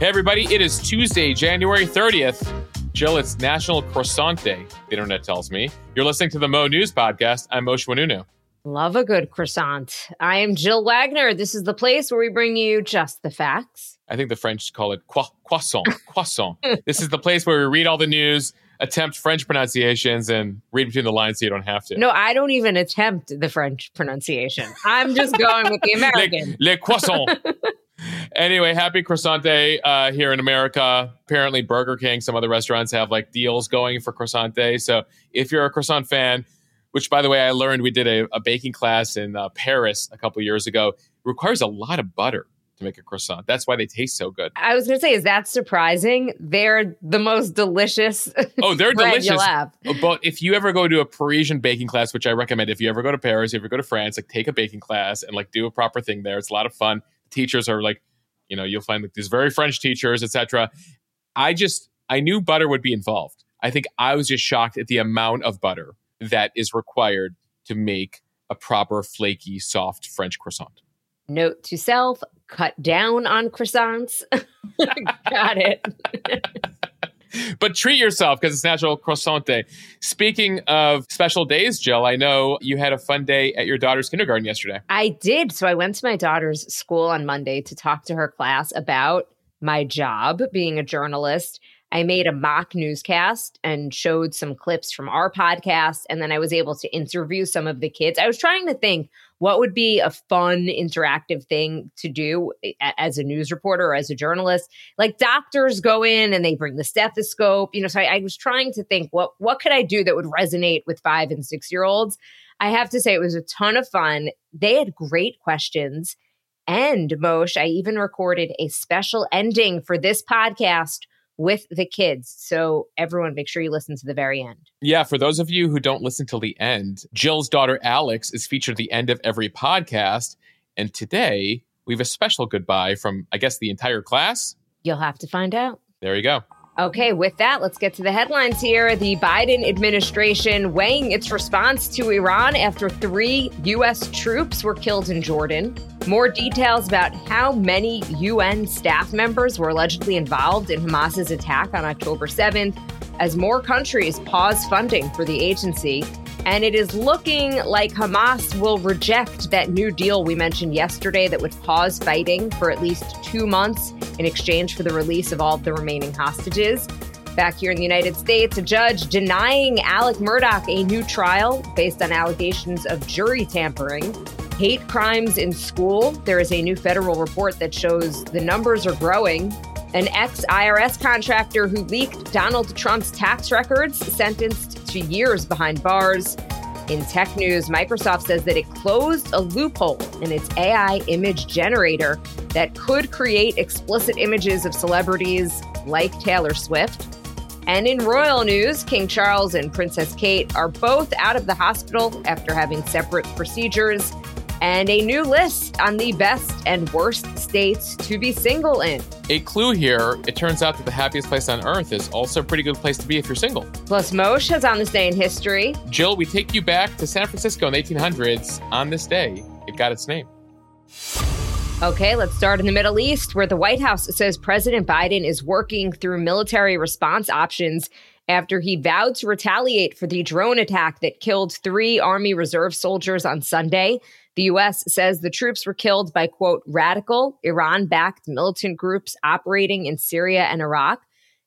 Hey, everybody, it is Tuesday, January 30th. Jill, it's National Croissant Day, the internet tells me. You're listening to the Mo News Podcast. I'm Mosheh Oinounou. Love a good croissant. I am Jill Wagner. This is the place where we bring you just the facts. I think the French call it croissant. Croissant. this is the place where we read all the news, attempt French pronunciations, and read between the lines so you don't have to. No, I don't even attempt the French pronunciation. I'm just going with the American. Le, le croissant. anyway, happy croissant day uh, here in America. Apparently, Burger King, some other restaurants have like deals going for croissant day. So if you're a croissant fan, which by the way, I learned we did a, a baking class in uh, Paris a couple years ago, requires a lot of butter to make a croissant. That's why they taste so good. I was going to say, is that surprising? They're the most delicious. Oh, they're delicious. But if you ever go to a Parisian baking class, which I recommend, if you ever go to Paris, if you ever go to France, like take a baking class and like do a proper thing there. It's a lot of fun teachers are like, you know, you'll find like these very French teachers, etc. I just I knew butter would be involved. I think I was just shocked at the amount of butter that is required to make a proper flaky, soft French croissant. Note to self: cut down on croissants. Got it. but treat yourself because it's National Croissant Day. Speaking of special days, Jill, I know you had a fun day at your daughter's kindergarten yesterday. I did. So I went to my daughter's school on Monday to talk to her class about my job being a journalist. I made a mock newscast and showed some clips from our podcast. And then I was able to interview some of the kids. I was trying to think what would be a fun interactive thing to do as a news reporter or as a journalist? Like doctors go in and they bring the stethoscope you know so I, I, was trying to think what what could i do that would resonate with five and six year olds i have to say it was a ton of fun. They had great questions. And Mosheh, I even recorded a special ending for this podcast with the kids. So everyone make sure you listen to the very end. Yeah, for those of you who don't listen till the end, Jill's daughter Alex is featured at the end of every podcast. And today we have a special goodbye from I guess the entire class. You'll have to find out. There you go. Okay, with that, let's get to the headlines here. The Biden administration weighing its response to Iran after three U.S. troops were killed in Jordan. More details about how many UN staff members were allegedly involved in Hamas's attack on October 7th as more countries pause funding for the agency. And it is looking like Hamas will reject that new deal we mentioned yesterday that would pause fighting for at least two months in exchange for the release of all of the remaining hostages. Back here in the United States, a judge denying Alec Murdaugh a new trial based on allegations of jury tampering. Hate crimes in school. There is a new federal report that shows the numbers are growing. An ex IRS contractor who leaked Donald Trump's tax records sentenced to years behind bars. In tech news, Microsoft says that it closed a loophole in its AI image generator that could create explicit images of celebrities like Taylor Swift. And in royal news, King Charles and Princess Kate are both out of the hospital after having separate procedures and a new list on the best and worst states to be single in. A clue here it turns out that the happiest place on earth is also a pretty good place to be if you're single. Plus, Mosheh has on this day in history. Jill, we take you back to San Francisco in the 1800s. On this day, it got its name. Okay, let's start in the Middle East, where the White House says President Biden is working through military response options after he vowed to retaliate for the drone attack that killed three Army Reserve soldiers on Sunday. The U.S. says the troops were killed by, quote, radical, Iran backed militant groups operating in Syria and Iraq.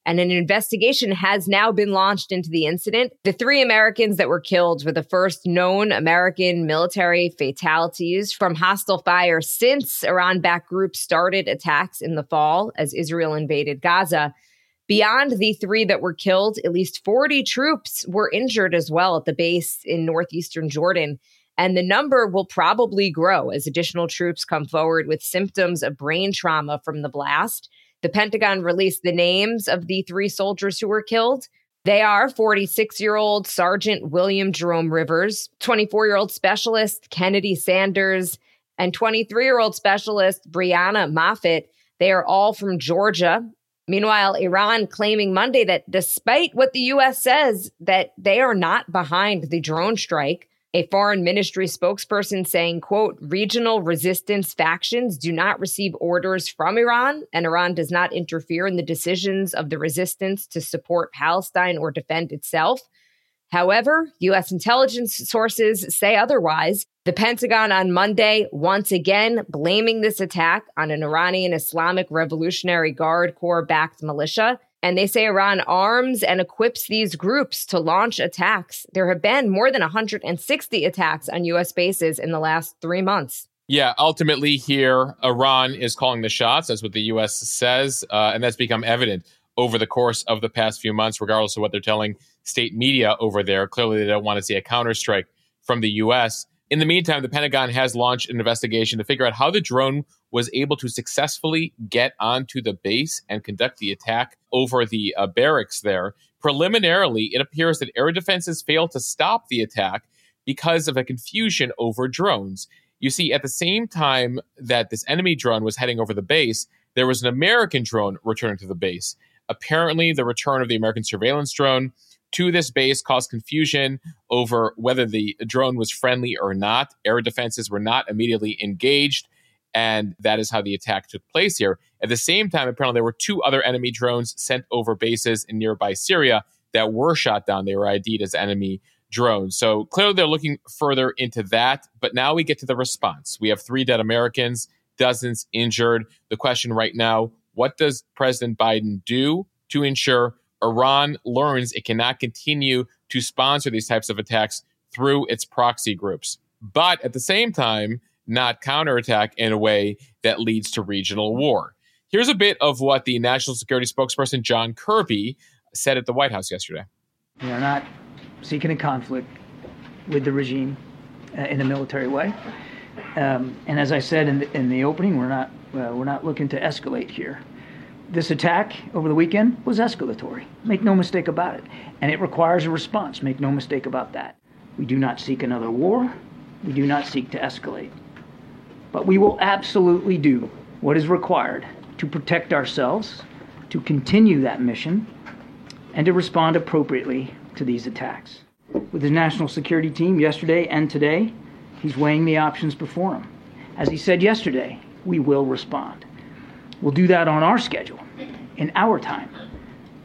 And an investigation has now been launched into the incident. The three Americans that were killed were the first known American military fatalities from hostile fire since Iran backed groups started attacks in the fall as Israel invaded Gaza. Beyond the three that were killed, at least 40 troops were injured as well at the base in northeastern Jordan. And the number will probably grow as additional troops come forward with symptoms of brain trauma from the blast. The Pentagon released the names of the three soldiers who were killed. They are 46 year old Sergeant William Jerome Rivers, 24 year old specialist Kennedy Sanders, and 23 year old specialist Brianna Moffitt. They are all from Georgia. Meanwhile, Iran claiming Monday that despite what the U.S. says, that they are not behind the drone strike, A foreign ministry spokesperson saying, quote, regional resistance factions do not receive orders from Iran, and Iran does not interfere in the decisions of the resistance to support Palestine or defend itself. However, U.S. intelligence sources say otherwise. The Pentagon on Monday, once again, blaming this attack on an Iranian Islamic Revolutionary Guard Corps backed militia. And they say Iran arms and equips these groups to launch attacks. There have been more than 160 attacks on U.S. bases in the last three months. Yeah, ultimately, here, Iran is calling the shots. That's what the U.S. says. Uh, and that's become evident over the course of the past few months, regardless of what they're telling state media over there. Clearly, they don't want to see a counterstrike from the U.S. In the meantime, the Pentagon has launched an investigation to figure out how the drone was able to successfully get onto the base and conduct the attack over the uh, barracks there. Preliminarily, it appears that air defenses failed to stop the attack because of a confusion over drones. You see, at the same time that this enemy drone was heading over the base, there was an American drone returning to the base. Apparently, the return of the American surveillance drone to this base caused confusion over whether the drone was friendly or not. Air defenses were not immediately engaged, and that is how the attack took place here. At the same time, apparently, there were two other enemy drones sent over bases in nearby Syria that were shot down. They were ID'd as enemy drones. So clearly, they're looking further into that. But now we get to the response. We have three dead Americans, dozens injured. The question right now what does President Biden do to ensure Iran learns it cannot continue to sponsor these types of attacks through its proxy groups, but at the same time, not counterattack in a way that leads to regional war? Here's a bit of what the national security spokesperson John Kirby said at the White House yesterday. We are not seeking a conflict with the regime uh, in a military way. Um, and as I said in the, in the opening, we're not uh, we're not looking to escalate here. This attack over the weekend was escalatory. Make no mistake about it, and it requires a response. Make no mistake about that. We do not seek another war. We do not seek to escalate. But we will absolutely do what is required to protect ourselves, to continue that mission, and to respond appropriately to these attacks. With his national security team yesterday and today, He's weighing the options before him. As he said yesterday, we will respond. We'll do that on our schedule, in our time,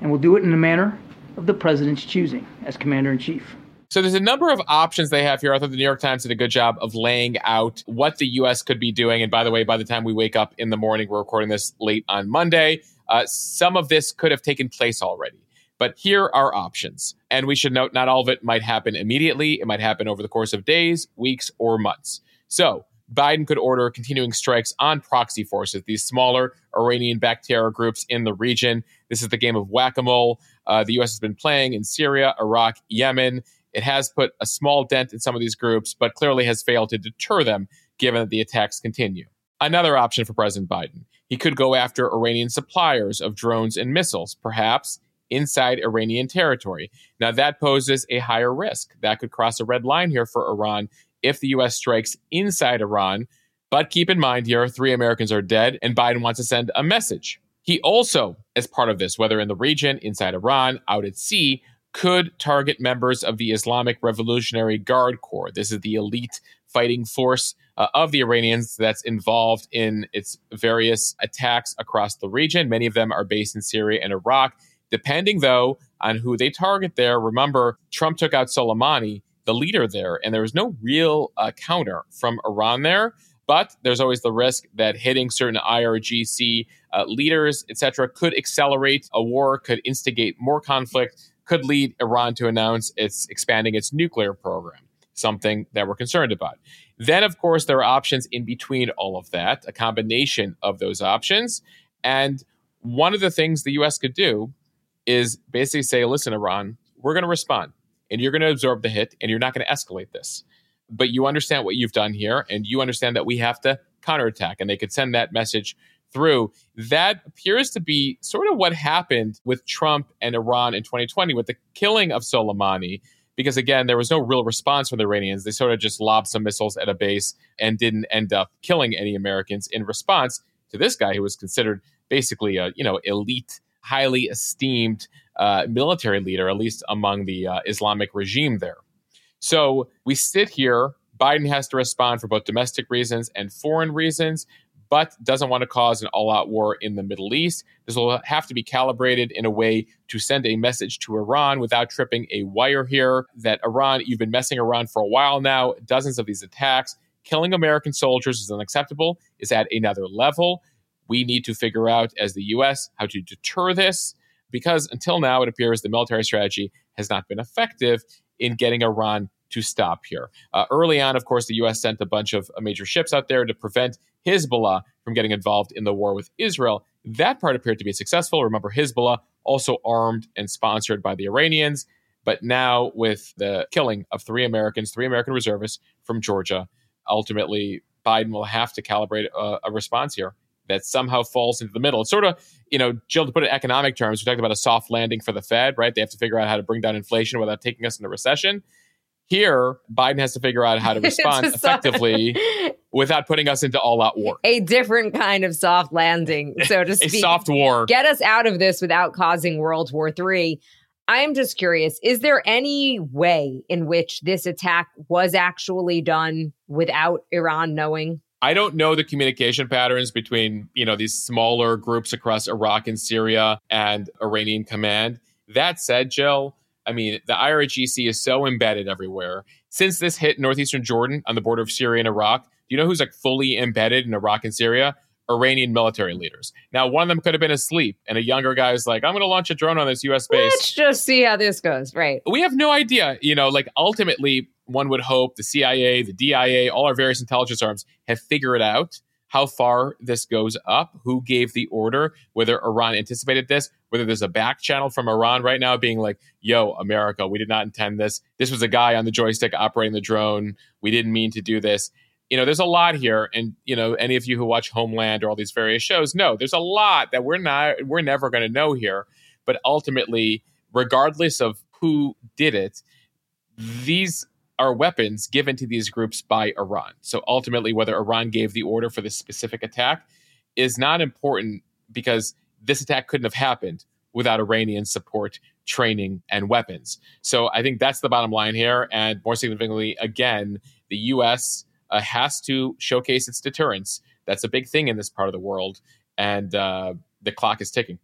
and we'll do it in the manner of the president's choosing as commander in chief. So there's a number of options they have here. I thought the New York Times did a good job of laying out what the U.S. could be doing. And by the way, by the time we wake up in the morning, we're recording this late on Monday. Uh, some of this could have taken place already. But here are options. And we should note not all of it might happen immediately. It might happen over the course of days, weeks, or months. So Biden could order continuing strikes on proxy forces, these smaller Iranian backed terror groups in the region. This is the game of whack a mole uh, the U.S. has been playing in Syria, Iraq, Yemen. It has put a small dent in some of these groups, but clearly has failed to deter them, given that the attacks continue. Another option for President Biden. He could go after Iranian suppliers of drones and missiles. Perhaps inside Iranian territory. Now, that poses a higher risk. That could cross a red line here for Iran if the U.S. strikes inside Iran. But keep in mind here, three Americans are dead, and Biden wants to send a message. He also, as part of this, whether in the region, inside Iran, out at sea, could target members of the Islamic Revolutionary Guard Corps. This is the elite fighting force uh, of the Iranians that's involved in its various attacks across the region. Many of them are based in Syria and Iraq. Depending, though, on who they target there, remember, Trump took out Soleimani, the leader there, and there was no real uh, counter from Iran there. But there's always the risk that hitting certain IRGC uh, leaders, etc., could accelerate a war, could instigate more conflict, could lead Iran to announce it's expanding its nuclear program, something that we're concerned about. Then, of course, there are options in between all of that, a combination of those options. And one of the things the US could do is basically say, listen, Iran, we're going to respond and you're going to absorb the hit and you're not going to escalate this. But you understand what you've done here and you understand that we have to counterattack. And they could send that message through. That appears to be sort of what happened with Trump and Iran in 2020 with the killing of Soleimani. Because again, there was no real response from the Iranians. They sort of just lobbed some missiles at a base and didn't end up killing any Americans in response to this guy who was considered basically a you know elite highly esteemed uh, military leader, at least among the uh, Islamic regime there. So we sit here. Biden has to respond for both domestic reasons and foreign reasons, but doesn't want to cause an all out war in the Middle East. This will have to be calibrated in a way to send a message to Iran without tripping a wire here that Iran, you've been messing around for a while now, dozens of these attacks. Killing American soldiers is unacceptable, is at another level. We need to figure out, as the US, how to deter this because until now, it appears the military strategy has not been effective in getting Iran to stop here. Uh, early on, of course, the U.S. sent a bunch of uh, major ships out there to prevent Hezbollah from getting involved in the war with Israel. That part appeared to be successful. Remember, Hezbollah also armed and sponsored by the Iranians. But now, with the killing of three Americans, three American reservists from Georgia, ultimately Biden will have to calibrate a, a response here that somehow falls into the middle. It's sort of, you know, Jill, to put it in economic terms, we talked about a soft landing for the Fed, right? They have to figure out how to bring down inflation without taking us into recession. Here, Biden has to figure out how to respond effectively without putting us into all out war. A different kind of soft landing, so to speak. a soft war. Get us out of this without causing World War III. I am just curious is there any way in which this attack was actually done without Iran knowing? I don't know the communication patterns between, you know, these smaller groups across Iraq and Syria and Iranian command. That said, Jill, I mean, the IRGC is so embedded everywhere. Since this hit northeastern Jordan on the border of Syria and Iraq, do you know who's like fully embedded in Iraq and Syria? Iranian military leaders. Now, one of them could have been asleep, and a younger guy is like, I'm going to launch a drone on this US base. Let's just see how this goes. Right. We have no idea. You know, like ultimately, one would hope the CIA, the DIA, all our various intelligence arms have figured out how far this goes up, who gave the order, whether Iran anticipated this, whether there's a back channel from Iran right now being like, yo, America, we did not intend this. This was a guy on the joystick operating the drone. We didn't mean to do this. You know, there's a lot here. And, you know, any of you who watch Homeland or all these various shows know there's a lot that we're not, we're never going to know here. But ultimately, regardless of who did it, these are weapons given to these groups by Iran. So ultimately, whether Iran gave the order for this specific attack is not important because this attack couldn't have happened without Iranian support, training, and weapons. So I think that's the bottom line here. And more significantly, again, the U.S. Uh, has to showcase its deterrence. That's a big thing in this part of the world. And uh, the clock is ticking.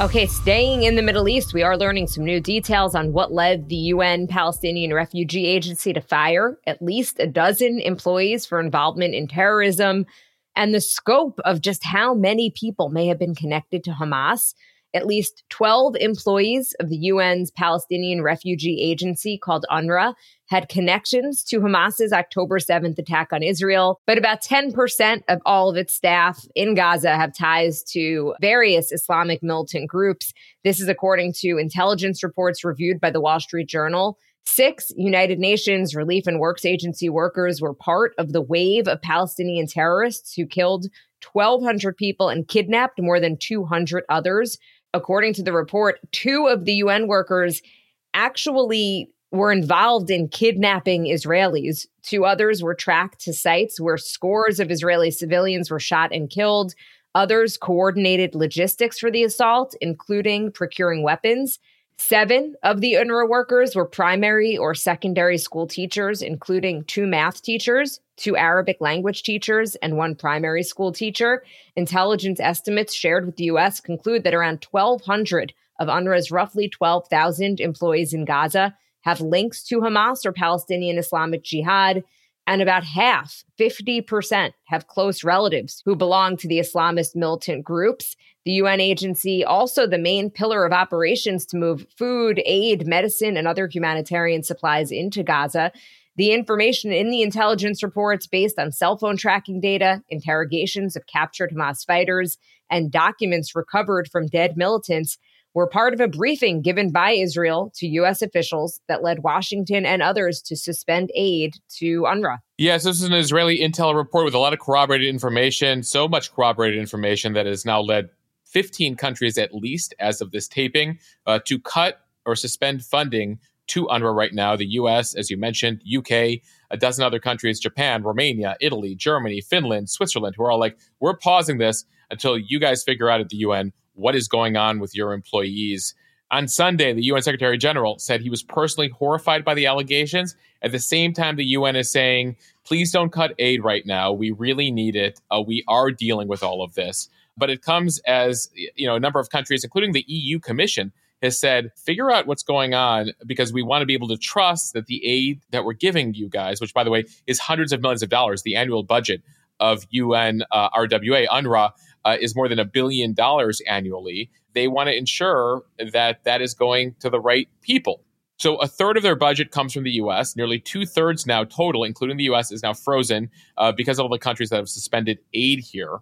Okay, staying in the Middle East, we are learning some new details on what led the UN Palestinian Refugee Agency to fire at least a dozen employees for involvement in terrorism and the scope of just how many people may have been connected to Hamas. At least 12 employees of the UN's Palestinian Refugee Agency called UNRWA had connections to Hamas's October 7th attack on Israel, but about 10% of all of its staff in Gaza have ties to various Islamic militant groups. This is according to intelligence reports reviewed by the Wall Street Journal. Six United Nations Relief and Works Agency workers were part of the wave of Palestinian terrorists who killed 1,200 people and kidnapped more than 200 others. According to the report, two of the UN workers actually were involved in kidnapping Israelis. Two others were tracked to sites where scores of Israeli civilians were shot and killed. Others coordinated logistics for the assault, including procuring weapons. Seven of the UNRWA workers were primary or secondary school teachers, including two math teachers, two Arabic language teachers, and one primary school teacher. Intelligence estimates shared with the U.S. conclude that around 1,200 of UNRWA's roughly 12,000 employees in Gaza have links to Hamas or Palestinian Islamic Jihad, and about half, 50%, have close relatives who belong to the Islamist militant groups. The UN agency, also the main pillar of operations to move food, aid, medicine, and other humanitarian supplies into Gaza. The information in the intelligence reports, based on cell phone tracking data, interrogations of captured Hamas fighters, and documents recovered from dead militants, were part of a briefing given by Israel to U.S. officials that led Washington and others to suspend aid to UNRWA. Yes, this is an Israeli intel report with a lot of corroborated information, so much corroborated information that has now led 15 countries at least, as of this taping, uh, to cut or suspend funding to UNRWA right now. The U.S., as you mentioned, UK, a dozen other countries, Japan, Romania, Italy, Germany, Finland, Switzerland, who are all like, we're pausing this until you guys figure out at the UN what is going on with your employees. On Sunday, the UN Secretary General said he was personally horrified by the allegations. At the same time, the UN is saying, please don't cut aid right now. We really need it. Uh, we are dealing with all of this. But it comes as you know a number of countries, including the EU Commission, has said, figure out what's going on because we want to be able to trust that the aid that we're giving you guys, which by the way is hundreds of millions of dollars, the annual budget of UN uh, RWA, UNRWA, uh, is more than a billion dollars annually. They want to ensure that that is going to the right people. So a third of their budget comes from the U.S. Nearly two thirds now total, including the U.S., is now frozen uh, because of all the countries that have suspended aid here.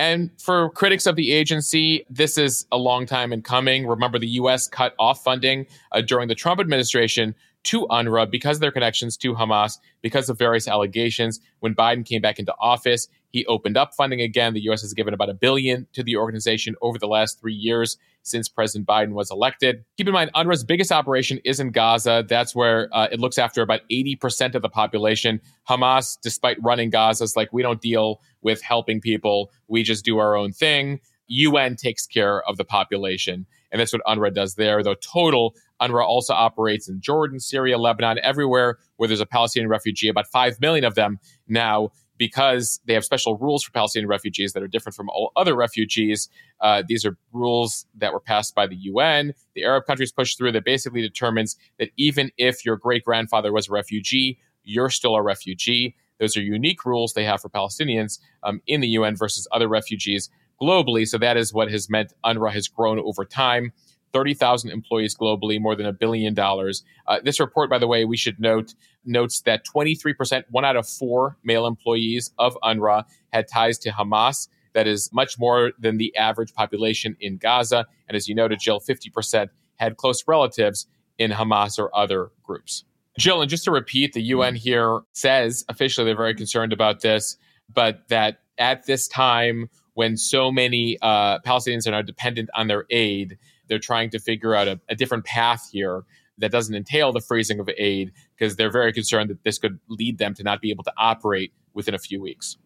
And for critics of the agency, this is a long time in coming. Remember, the U.S. cut off funding uh, during the Trump administration to UNRWA because of their connections to Hamas, because of various allegations. When Biden came back into office, he opened up funding again. The U.S. has given about a billion to the organization over the last three years since President Biden was elected. Keep in mind, UNRWA's biggest operation is in Gaza. That's where uh, it looks after about 80% of the population. Hamas, despite running Gaza, is like, we don't deal with helping people. We just do our own thing. UN takes care of the population. And that's what UNRWA does there. Though total, UNRWA also operates in Jordan, Syria, Lebanon, everywhere where there's a Palestinian refugee, about 5 million of them now because they have special rules for Palestinian refugees that are different from all other refugees. Uh, these are rules that were passed by the UN. The Arab countries pushed through that basically determines that even if your great grandfather was a refugee, you're still a refugee. Those are unique rules they have for Palestinians um, in the UN versus other refugees globally. So that is what has meant UNRWA has grown over time. 30,000 employees globally, more than a billion dollars. Uh, this report, by the way, we should note, notes that 23%, one out of four male employees of UNRWA had ties to Hamas. That is much more than the average population in Gaza. And as you noted, Jill, 50% had close relatives in Hamas or other groups. Jill, and just to repeat, the UN here says officially they're very concerned about this, but that at this time, when so many uh, Palestinians are now dependent on their aid, they're trying to figure out a, a different path here that doesn't entail the freezing of aid because they're very concerned that this could lead them to not be able to operate within a few weeks.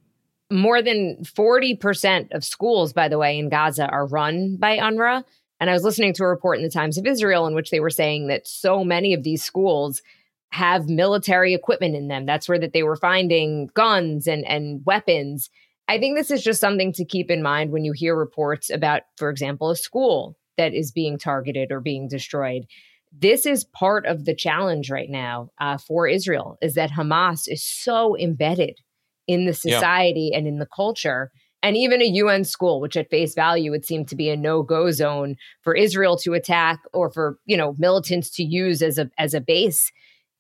More than 40% of schools, by the way, in Gaza are run by UNRWA. And I was listening to a report in the Times of Israel in which they were saying that so many of these schools have military equipment in them. That's where that they were finding guns and, and weapons. I think this is just something to keep in mind when you hear reports about, for example, a school that is being targeted or being destroyed. This is part of the challenge right now uh, for Israel is that Hamas is so embedded in the society yeah. and in the culture. And even a UN school, which at face value would seem to be a no-go zone for Israel to attack or for you know militants to use as a as a base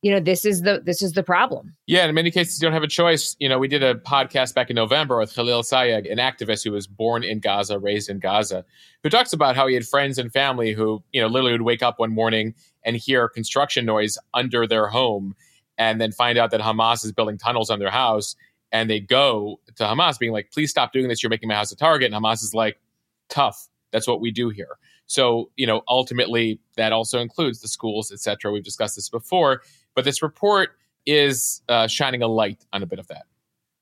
you know this is the this is the problem. Yeah in many cases you don't have a choice. You know we did a podcast back in november with khalil Sayegh an activist who was born in gaza raised in gaza who talks about how he had friends and family who you know literally would wake up one morning and hear construction noise under their home and then find out that hamas is building tunnels on their house. And they go to hamas being like please stop doing this. You're making my house a target. And hamas is like tough. That's what we do here. So you know ultimately that also includes the schools etc we've discussed this before but this report is uh, shining a light on a bit of that.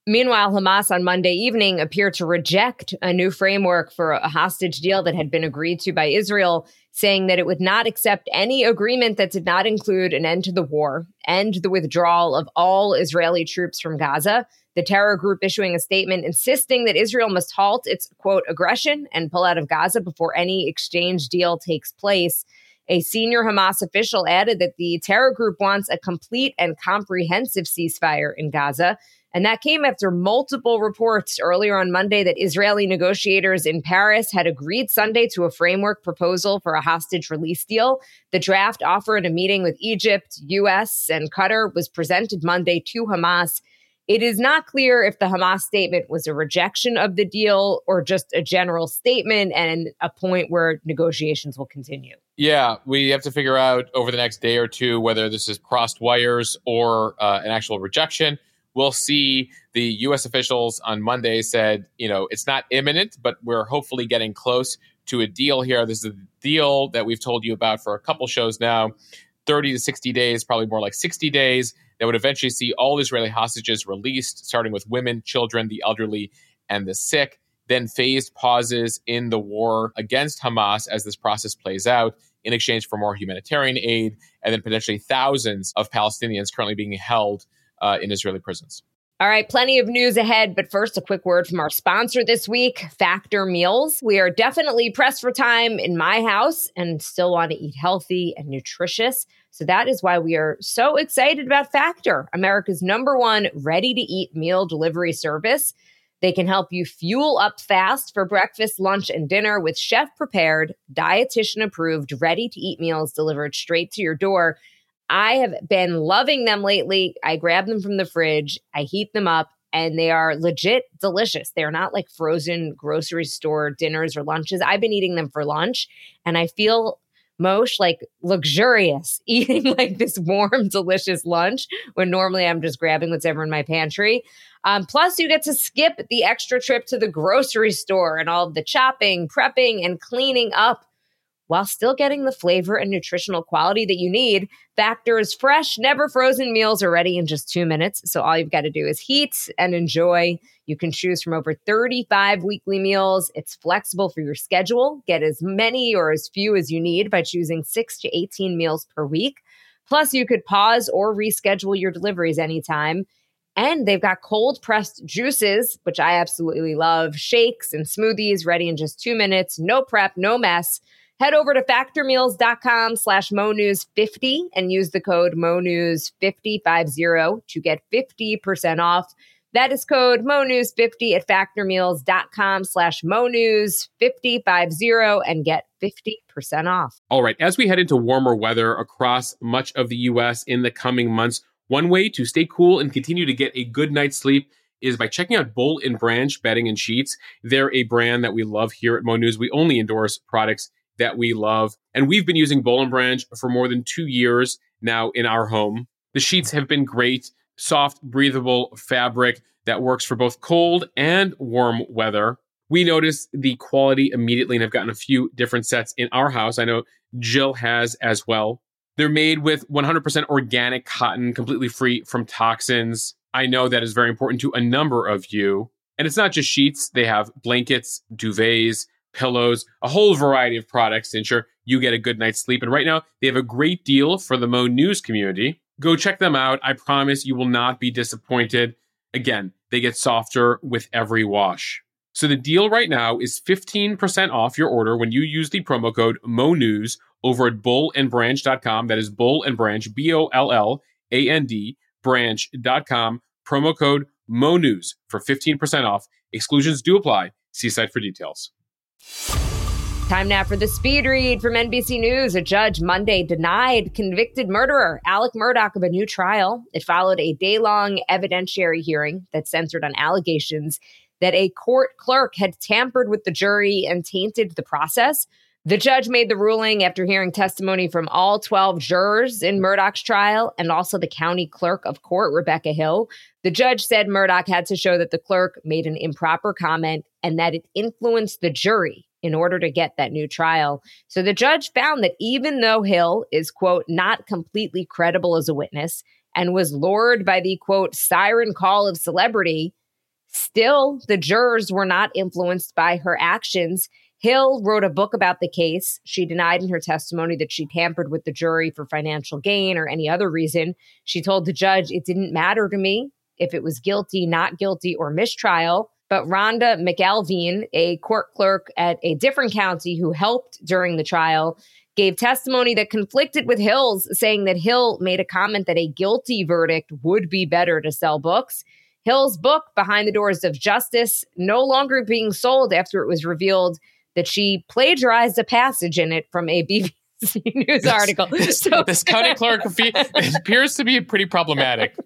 Meanwhile, Hamas on Monday evening appeared to reject a new framework for a hostage deal that had been agreed to by Israel, saying that it would not accept any agreement that did not include an end to the war, and the withdrawal of all Israeli troops from Gaza. The terror group issuing a statement insisting that Israel must halt its quote aggression and pull out of Gaza before any exchange deal takes place. A senior Hamas official added that the terror group wants a complete and comprehensive ceasefire in Gaza. And that came after multiple reports earlier on Monday that Israeli negotiators in Paris had agreed Sunday to a framework proposal for a hostage release deal. The draft offer in a meeting with Egypt, US, and Qatar was presented Monday to Hamas. It is not clear if the Hamas statement was a rejection of the deal or just a general statement and a point where negotiations will continue. Yeah, we have to figure out over the next day or two whether this is crossed wires or uh, an actual rejection. We'll see. The U.S. officials on Monday said, you know, it's not imminent, but we're hopefully getting close to a deal here. This is a deal that we've told you about for a couple shows now 30 to 60 days, probably more like 60 days that would eventually see all Israeli hostages released, starting with women, children, the elderly, and the sick. Then phased pauses in the war against Hamas as this process plays out. in exchange for more humanitarian aid, and then potentially thousands of Palestinians currently being held uh, in Israeli prisons. All right, plenty of news ahead, but first, a quick word from our sponsor this week, Factor Meals. We are definitely pressed for time in my house and still want to eat healthy and nutritious. So that is why we are so excited about Factor, America's number one ready to eat meal delivery service. They can help you fuel up fast for breakfast, lunch, and dinner with chef prepared, dietitian approved, ready to eat meals delivered straight to your door. I have been loving them lately. I grab them from the fridge, I heat them up, and they are legit delicious. They're not like frozen grocery store dinners or lunches. I've been eating them for lunch, and I feel Mosh like luxurious eating like this warm, delicious lunch when normally I'm just grabbing what's ever in my pantry. Um, plus, you get to skip the extra trip to the grocery store and all the chopping, prepping, and cleaning up while still getting the flavor and nutritional quality that you need. Factor's fresh, never frozen meals are ready in just two minutes. So all you've got to do is heat and enjoy. You can choose from over 35 weekly meals. It's flexible for your schedule. Get as many or as few as you need by choosing six to 18 meals per week. Plus, you could pause or reschedule your deliveries anytime. And they've got cold pressed juices, which I absolutely love, shakes and smoothies ready in just two minutes. No prep, no mess. Head over to factormeals.com slash monews50 and use the code monews5050 to get 50% off. That is code monews50 at factormeals.com slash monews5050 and get 50% off. All right. As we head into warmer weather across much of the U.S. in the coming months, one way to stay cool and continue to get a good night's sleep is by checking out Boll and Branch bedding and sheets. They're a brand that we love here at Mo News. We only endorse products that we love. And we've been using Boll and Branch for more than two years now in our home. The sheets have been great, soft, breathable fabric that works for both cold and warm weather. We noticed the quality immediately and have gotten a few different sets in our house. I know Jill has as well. They're made with 100% organic cotton, completely free from toxins. I know that is very important to a number of you. And it's not just sheets, they have blankets, duvets, pillows, a whole variety of products to ensure you get a good night's sleep. And right now, they have a great deal for the Mo News community. Go check them out. I promise you will not be disappointed. Again, they get softer with every wash. So the deal right now is 15% off your order when you use the promo code MONEWS over at bollandbranch.com. That is Boll and Branch, B O L L A N D, branch.com. Promo code MONEWS for 15% off. Exclusions do apply. See site for details. Time now for the speed read from NBC News. A judge Monday denied convicted murderer Alec Murdaugh of a new trial. It followed a day long evidentiary hearing that centered on allegations that a court clerk had tampered with the jury and tainted the process. The judge made the ruling after hearing testimony from all 12 jurors in Murdaugh's trial and also the county clerk of court, Rebecca Hill. The judge said Murdaugh had to show that the clerk made an improper comment and that it influenced the jury in order to get that new trial. So the judge found that even though Hill is, quote, not completely credible as a witness and was lured by the, quote, siren call of celebrity, still the jurors were not influenced by her actions Hill wrote a book about the case. She denied in her testimony that she tampered with the jury for financial gain or any other reason. She told the judge it didn't matter to me if it was guilty, not guilty, or mistrial. But Rhonda McElveen, a court clerk at a different county who helped during the trial, gave testimony that conflicted with Hill's, saying that Hill made a comment that a guilty verdict would be better to sell books. Hill's book, Behind the Doors of Justice, no longer being sold after it was revealed that she plagiarized a passage in it from a BBC News article. This, so, this county clerk appears to be pretty problematic.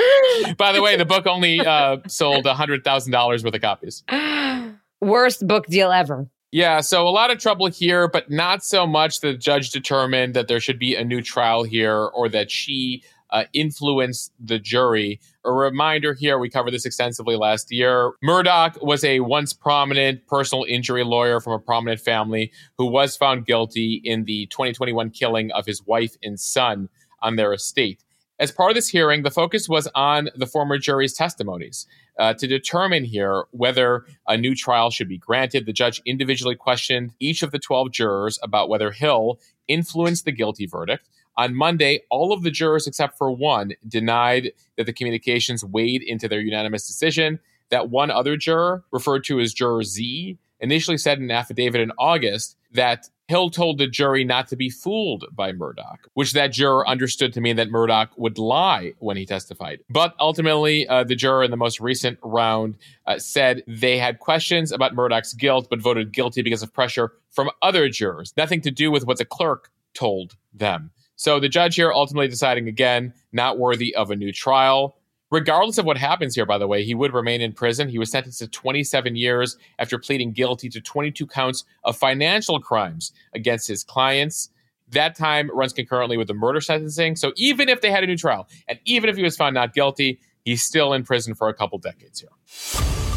By the way, the book only uh, sold $100,000 worth of copies. Worst book deal ever. Yeah, so a lot of trouble here, but not so much that the judge determined that there should be a new trial here or that she uh, influence the jury. A reminder here, we covered this extensively last year. Murdaugh was a once prominent personal injury lawyer from a prominent family who was found guilty in the 2021 killing of his wife and son on their estate. As part of this hearing, the focus was on the former jury's testimonies. Uh, to determine here whether a new trial should be granted, the judge individually questioned each of the 12 jurors about whether Hill influenced the guilty verdict. On Monday, all of the jurors except for one denied that the communications weighed into their unanimous decision. That one other juror, referred to as Juror Z, initially said in an affidavit in August that Hill told the jury not to be fooled by Murdaugh, which that juror understood to mean that Murdaugh would lie when he testified. But ultimately, uh, the juror in the most recent round uh, said they had questions about Murdaugh's guilt, but voted guilty because of pressure from other jurors, nothing to do with what the clerk told them. So the judge here ultimately deciding again, not worthy of a new trial. Regardless of what happens here, by the way, he would remain in prison. He was sentenced to 27 years after pleading guilty to 22 counts of financial crimes against his clients. That time runs concurrently with the murder sentencing. So even if they had a new trial, and even if he was found not guilty, he's still in prison for a couple decades here.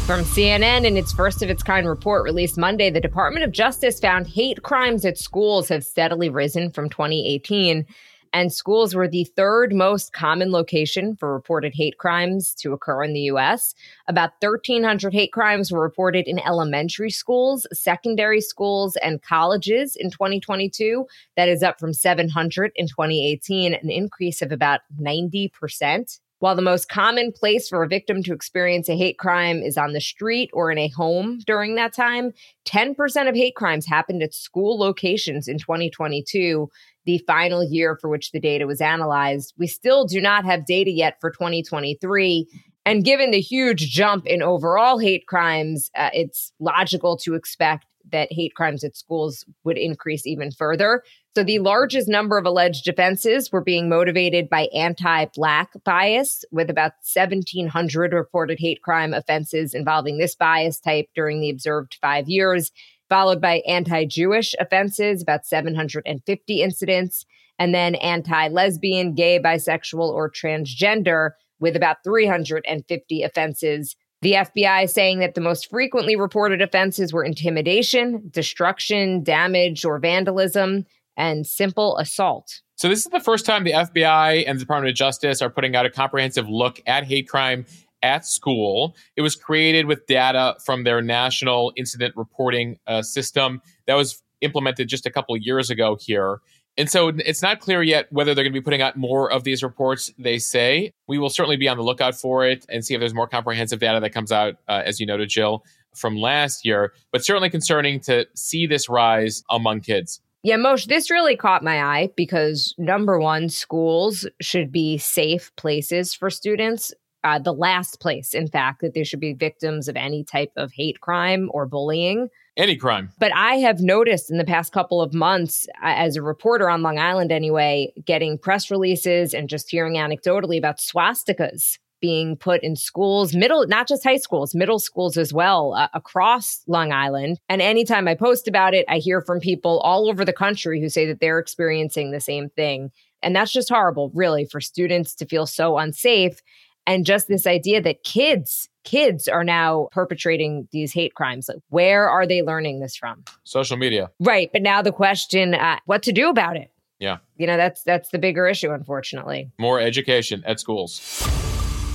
From CNN in its first of its kind report released Monday, the Department of Justice found hate crimes at schools have steadily risen from 2018 and schools were the third most common location for reported hate crimes to occur in the US. About 1,300 hate crimes were reported in elementary schools, secondary schools, and colleges in 2022. That is up from 700 in 2018, an increase of about 90%. While the most common place for a victim to experience a hate crime is on the street or in a home during that time, 10% of hate crimes happened at school locations in 2022 the final year for which the data was analyzed. We still do not have data yet for 2023. And given the huge jump in overall hate crimes, uh, it's logical to expect that hate crimes at schools would increase even further. So, the largest number of alleged offenses were being motivated by anti Black bias, with about 1,700 reported hate crime offenses involving this bias type during the observed five years followed by anti Jewish offenses, about 750 incidents, and then anti lesbian, gay, bisexual, or transgender, with about 350 offenses. The FBI is saying that the most frequently reported offenses were intimidation, destruction, damage, or vandalism, and simple assault. So, this is the first time the FBI and the Department of Justice are putting out a comprehensive look at hate crime at school. It was created with data from their national incident reporting uh, system that was implemented just a couple of years ago here. And so it's not clear yet whether they're going to be putting out more of these reports, they say. We will certainly be on the lookout for it and see if there's more comprehensive data that comes out, uh, as you noted, Jill, from last year. But certainly concerning to see this rise among kids. Yeah, Mosheh, this really caught my eye because number one, schools should be safe places for students uh, the last place, in fact, that they should be victims of any type of hate crime or bullying. Any crime. But I have noticed in the past couple of months, as a reporter on Long Island anyway, getting press releases and just hearing anecdotally about swastikas being put in schools, middle, not just high schools, middle schools as well, uh, across Long Island. And anytime I post about it, I hear from people all over the country who say that they're experiencing the same thing. And that's just horrible, really, for students to feel so unsafe. And just this idea that kids kids are now perpetrating these hate crimes. Like where are they learning this from? Social media. Right. But now the question uh, what to do about it? Yeah. You know that's that's the bigger issue unfortunately. More education at schools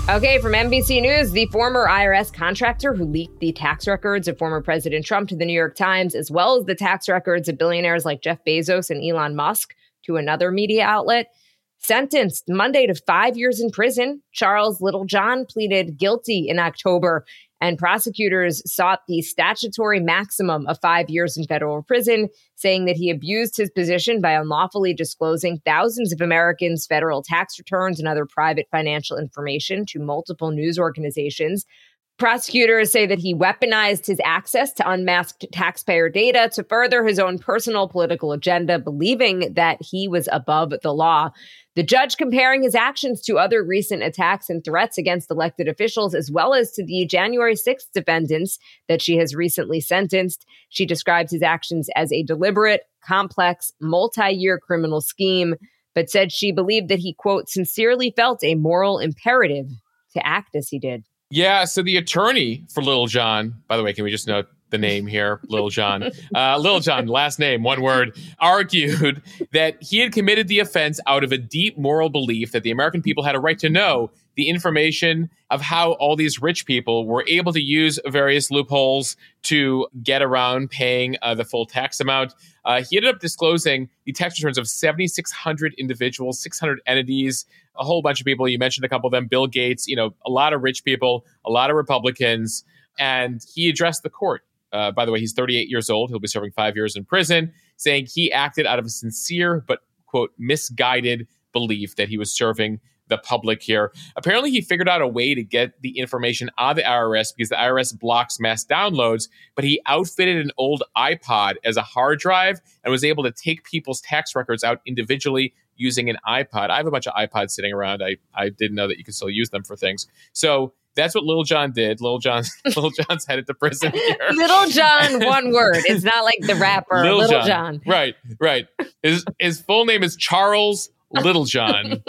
Okay, from NBC News, the former IRS contractor who leaked the tax records of former President Trump to the New York Times, as well as the tax records of billionaires like Jeff Bezos and Elon Musk to another media outlet, Sentenced Monday to five years in prison, Charles Littlejohn pleaded guilty in October, and prosecutors sought the statutory maximum of five years in federal prison, saying that he abused his position by unlawfully disclosing thousands of Americans' federal tax returns and other private financial information to multiple news organizations. Prosecutors say that he weaponized his access to unmasked taxpayer data to further his own personal political agenda, believing that he was above the law. The judge comparing his actions to other recent attacks and threats against elected officials, as well as to the January 6th defendants that she has recently sentenced. She describes his actions as a deliberate, complex, multi year criminal scheme, but said she believed that he, quote, sincerely felt a moral imperative to act as he did. Yeah, so the attorney for Littlejohn, by the way, can we just note the name here, Littlejohn. Uh, Littlejohn, last name, one word, argued that he had committed the offense out of a deep moral belief that the American people had a right to know the information of how all these rich people were able to use various loopholes to get around paying uh, the full tax amount. Uh, he ended up disclosing the tax returns of 7,600 individuals, 600 entities, a whole bunch of people. You mentioned a couple of them Bill Gates, you know, a lot of rich people, a lot of Republicans. And he addressed the court. Uh, by the way, he's 38 years old. He'll be serving five years in prison, saying he acted out of a sincere but, quote, misguided belief that he was serving the public here. Apparently, he figured out a way to get the information out of the IRS because the IRS blocks mass downloads, but he outfitted an old iPod as a hard drive and was able to take people's tax records out individually using an iPod. I have a bunch of iPods sitting around. I, I didn't know that you could still use them for things. So that's what Littlejohn did. Littlejohn, Little John's headed to prison here. Littlejohn, one word. It's not like the rapper Little, Little John. John. Right, right. His his full name is Charles Littlejohn.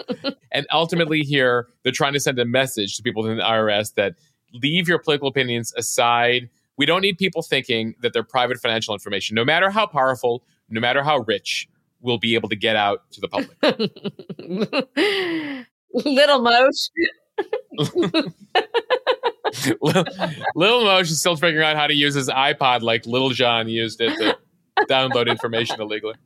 and ultimately, here, they're trying to send a message to people in the IRS that leave your political opinions aside. We don't need people thinking that their private financial information, no matter how powerful, no matter how rich, will be able to get out to the public. Little Mosh. little, little Mosh is still figuring out how to use his iPod like Littlejohn used it to download information illegally.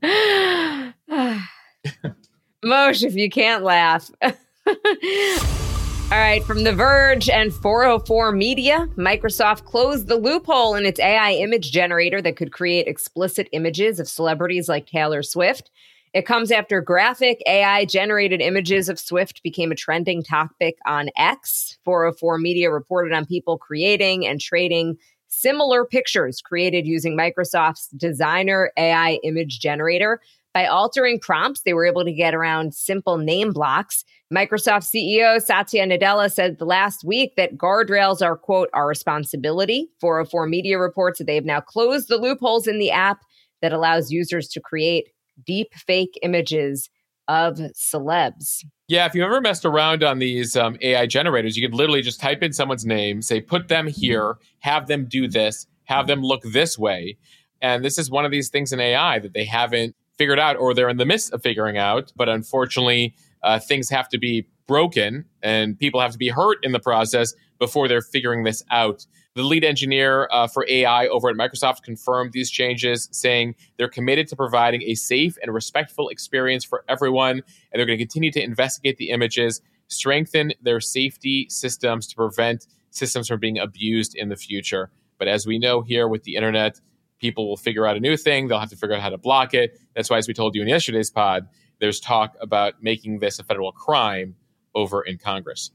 Mosh, if you can't laugh. All right, from The Verge and 404 Media, Microsoft closed the loophole in its AI image generator that could create explicit images of celebrities like Taylor Swift. It comes after graphic AI generated images of Swift became a trending topic on X. 404 Media reported on people creating and trading similar pictures created using Microsoft's designer AI image generator by altering prompts, they were able to get around simple name blocks. Microsoft CEO Satya Nadella said last week that guardrails are, quote, our responsibility. 404 Media reports that they have now closed the loopholes in the app that allows users to create deep fake images of celebs. Yeah, if you've ever messed around on these um, AI generators, you could literally just type in someone's name, say, put them here, have them do this, have them look this way. And this is one of these things in AI that they haven't figured out or they're in the midst of figuring out. But unfortunately, uh, things have to be broken and people have to be hurt in the process before they're figuring this out. The lead engineer uh, for AI over at Microsoft confirmed these changes, saying they're committed to providing a safe and respectful experience for everyone, and they're going to continue to investigate the images, strengthen their safety systems to prevent systems from being abused in the future. But as we know here with the internet, people will figure out a new thing. They'll have to figure out how to block it. That's why, as we told you in yesterday's pod, there's talk about making this a federal crime over in Congress.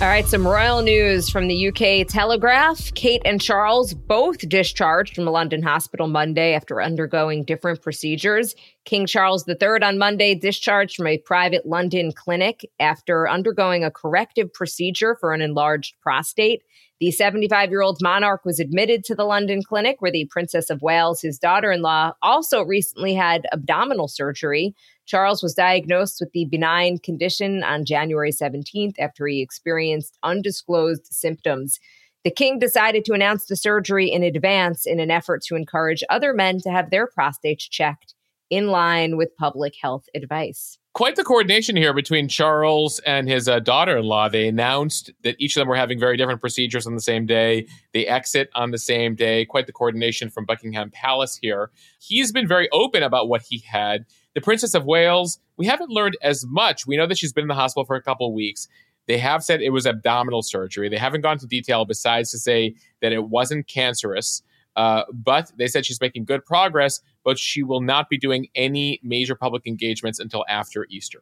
All right, some royal news from the UK Telegraph. Kate and Charles both discharged from a London hospital Monday after undergoing different procedures. King Charles III on Monday discharged from a private London clinic after undergoing a corrective procedure for an enlarged prostate. The 75 year old monarch was admitted to the London clinic where the Princess of Wales, his daughter in law, also recently had abdominal surgery. Charles was diagnosed with the benign condition on January 17th after he experienced undisclosed symptoms. The king decided to announce the surgery in advance in an effort to encourage other men to have their prostates checked in line with public health advice quite the coordination here between Charles and his uh, daughter in law. They announced that each of them were having very different procedures on the same day. They exit on the same day. Quite the coordination from Buckingham Palace here. He's been very open about what he had. The Princess of Wales, we haven't learned as much. We know that she's been in the hospital for a couple weeks. They have said it was abdominal surgery. They haven't gone into detail besides to say that it wasn't cancerous. Uh, but they said she's making good progress, but she will not be doing any major public engagements until after Easter.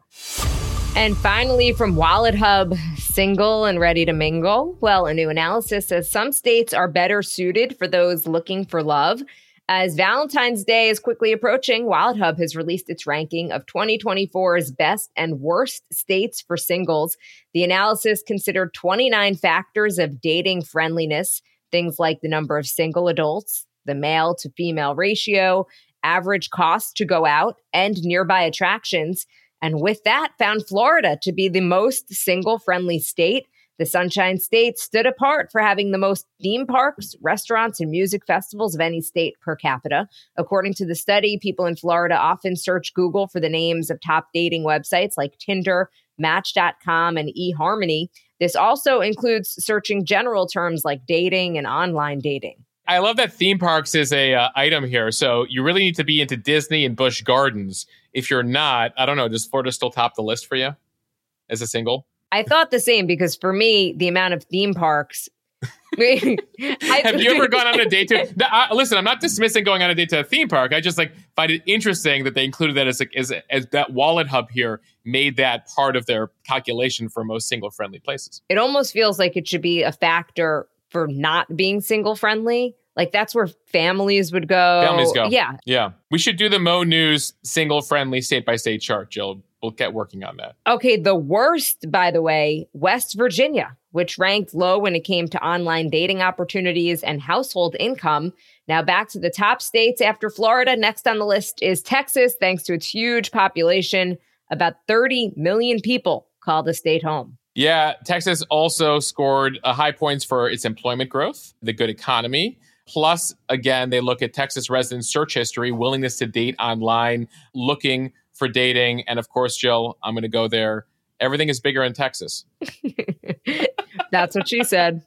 And finally, from WalletHub, single and ready to mingle. Well, a new analysis says some states are better suited for those looking for love. As Valentine's Day is quickly approaching, WalletHub has released its ranking of 2024's best and worst states for singles. The analysis considered 29 factors of dating friendliness things like the number of single adults, the male to female ratio, average cost to go out, and nearby attractions. And with that, found Florida to be the most single friendly state. The Sunshine State stood apart for having the most theme parks, restaurants, and music festivals of any state per capita. According to the study, people in Florida often search Google for the names of top dating websites like Tinder, Match.com, and eHarmony. This also includes searching general terms like dating and online dating. I love that theme parks is a uh, item here. So you really need to be into Disney and Busch Gardens. If you're not, I don't know, does Florida still top the list for you as a single? I thought the same because for me, the amount of theme parks. Have you ever gone on a date to? Uh, listen, I'm not dismissing going on a date to a theme park. I just like find it interesting that they included that as a, as, as that WalletHub here made that part of their calculation for most single friendly places. It almost feels like it should be a factor for not being single friendly. Like that's where families would go. Families go. Yeah. Yeah. We should do the Mo News single friendly state by state chart, Jill. We'll get working on that. Okay. The worst, by the way, West Virginia, which ranked low when it came to online dating opportunities and household income. Now back to the top states after Florida. Next on the list is Texas, thanks to its huge population. About 30 million people call the state home. Yeah, Texas also scored uh, high points for its employment growth, the good economy. Plus, again, they look at Texas residents' search history, willingness to date online, looking for dating. And of course, Jill, I'm going to go there. Everything is bigger in Texas. That's what she said.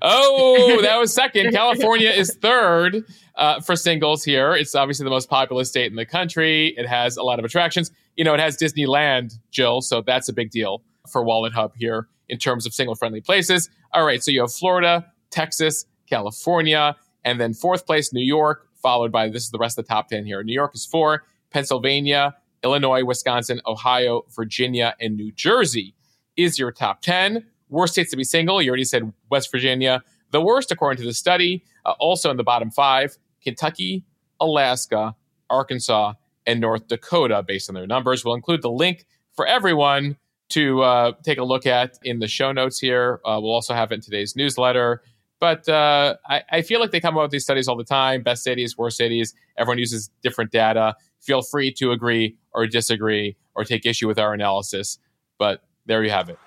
oh, that was second. California is third uh, for singles here. It's obviously the most populous state in the country. It has a lot of attractions. You know, it has Disneyland, Jill, so that's a big deal for WalletHub here in terms of single friendly places. All right, so you have Florida, Texas, California, and then fourth place, New York, followed by this is the rest of the top 10 here. New York is four, Pennsylvania, Illinois, Wisconsin, Ohio, Virginia, and New Jersey is your top 10. Worst states to be single, you already said West Virginia. The worst, according to the study, uh, also in the bottom five Kentucky, Alaska, Arkansas, and North Dakota, based on their numbers. We'll include the link for everyone to uh, take a look at in the show notes here. Uh, we'll also have it in today's newsletter. But uh, I, I, feel like they come up with these studies all the time best cities, worst cities. Everyone uses different data. Feel free to agree or disagree or take issue with our analysis. But there you have it.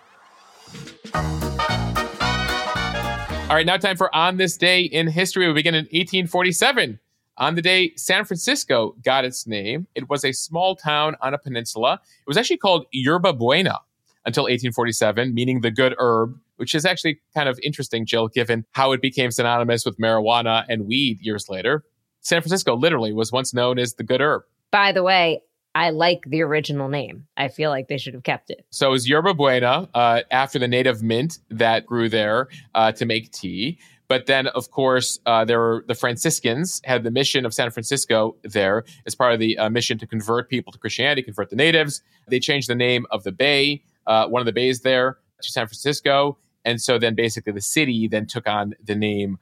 All right, now time for On This Day in History. We begin in 1847. On the day San Francisco got its name, it was a small town on a peninsula. It was actually called Yerba Buena until 1847, meaning the good herb, which is actually kind of interesting, Jill, given how it became synonymous with marijuana and weed years later. San Francisco literally was once known as the good herb. By the way, I like the original name. I feel like they should have kept it. So it was Yerba Buena uh, after the native mint that grew there uh, to make tea. But then, of course, uh, there were the Franciscans had the mission of San Francisco there as part of the uh, mission to convert people to Christianity, convert the natives. They changed the name of the bay uh, one of the bays there to San Francisco. And so then basically the city then took on the name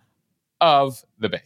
of the bay.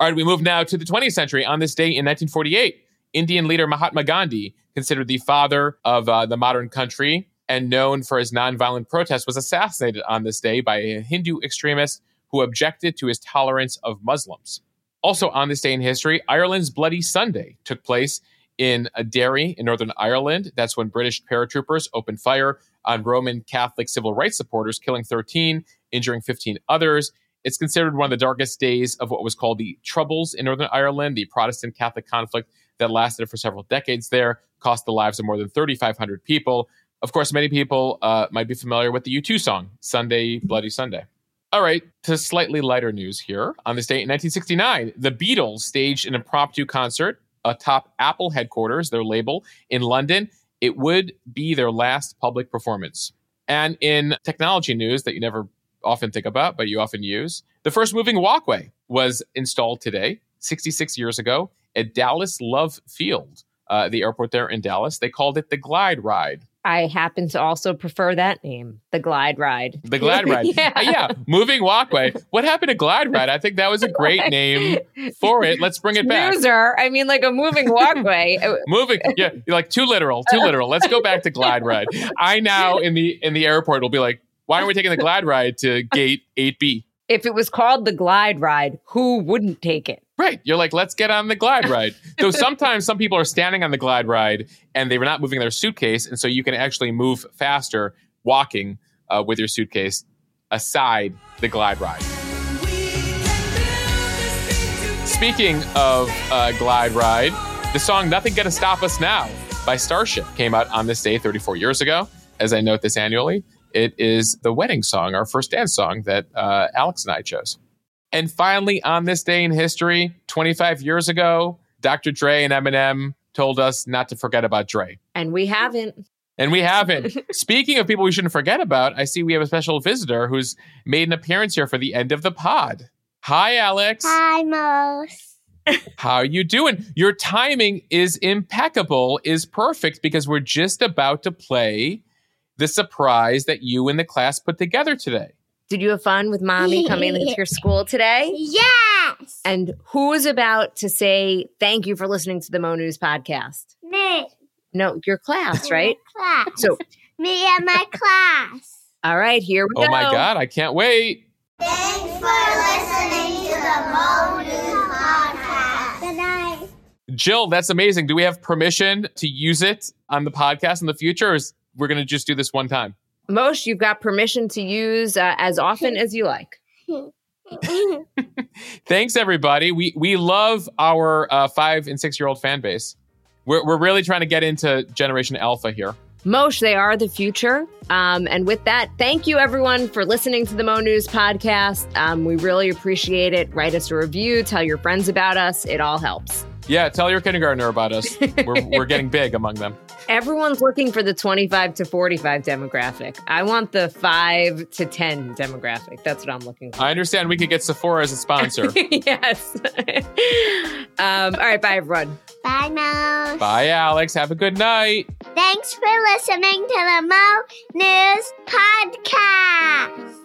All right, we move now to the 20th century. On this day in 1948, Indian leader Mahatma Gandhi, considered the father of uh, the modern country and known for his nonviolent protest, was assassinated on this day by a Hindu extremist who objected to his tolerance of Muslims. Also, on this day in history, Ireland's Bloody Sunday took place in a Derry in Northern Ireland. That's when British paratroopers opened fire on Roman Catholic civil rights supporters, killing 13, injuring 15 others. It's considered one of the darkest days of what was called the Troubles in Northern Ireland, the Protestant Catholic conflict that lasted for several decades there, cost the lives of more than 3,500 people. Of course, many people uh, might be familiar with the U2 song, Sunday, Bloody Sunday. All right, to slightly lighter news here. On this date in 1969, the Beatles staged an impromptu concert atop Apple headquarters, their label, in London. It would be their last public performance. And in technology news that you never often think about, but you often use, the first moving walkway was installed today, 66 years ago, at Dallas Love Field, uh, the airport there in Dallas. They called it the Glide Ride. I happen to also prefer that name, the Glide Ride. The Glide Ride. yeah. Uh, yeah. Moving walkway. What happened to Glide Ride? I think that was a great name for it. Let's bring it back. User. I mean, like a moving walkway. moving. Yeah. Like too literal. Too literal. Let's go back to Glide Ride. I now in the in the airport will be like, why aren't we taking the Glide Ride to gate 8B? If it was called the Glide Ride, who wouldn't take it? Right. You're like, let's get on the glide ride. Though sometimes some people are standing on the glide ride and they were not moving their suitcase. And so you can actually move faster walking uh, with your suitcase aside the glide ride. Speaking of uh, glide ride, the song Nothing Gonna Stop Us Now by Starship came out on this day 34 years ago. as I note this annually, it is the wedding song, our first dance song that uh, Alex and I chose. And finally, on this day in history, 25 years ago, Dr. Dre and Eminem told us not to forget about Dre. And we haven't. And we haven't. Speaking of people we shouldn't forget about, I see we have a special visitor who's made an appearance here for the end of the pod. Hi, Alex. Hi, Mose. How are you doing? Your timing is impeccable, is perfect because we're just about to play the surprise that you and the class put together today. Did you have fun with mommy coming into your school today? Yes. And who is about to say thank you for listening to the Mo News podcast? Me. No, your class, right? Class. So, Me and my class. all right, here we Oh go. Oh my God, I can't wait. Thanks for listening to the Mo News podcast. Good night. Jill, that's amazing. Do we have permission to use it on the podcast in the future? Or is we're going to just do this one time? Most you've got permission to use uh, as often as you like. Thanks, everybody. We we love our uh, five and six year old fan base. We're, we're really trying to get into Generation Alpha here. Mosh, they are the future. Um, and with that, thank you everyone for listening to the Mo News podcast. Um, we really appreciate it. Write us a review, tell your friends about us. It all helps. Yeah, tell your kindergartner about us. We're, we're getting big among them. Everyone's looking for the 25 to 45 demographic. I want the 5 to 10 demographic. That's what I'm looking for. I understand we could get Sephora as a sponsor. yes. um, all right, bye everyone. Bye, Mose. Bye, Alex. Have a good night. Thanks for listening to the Mo News podcast.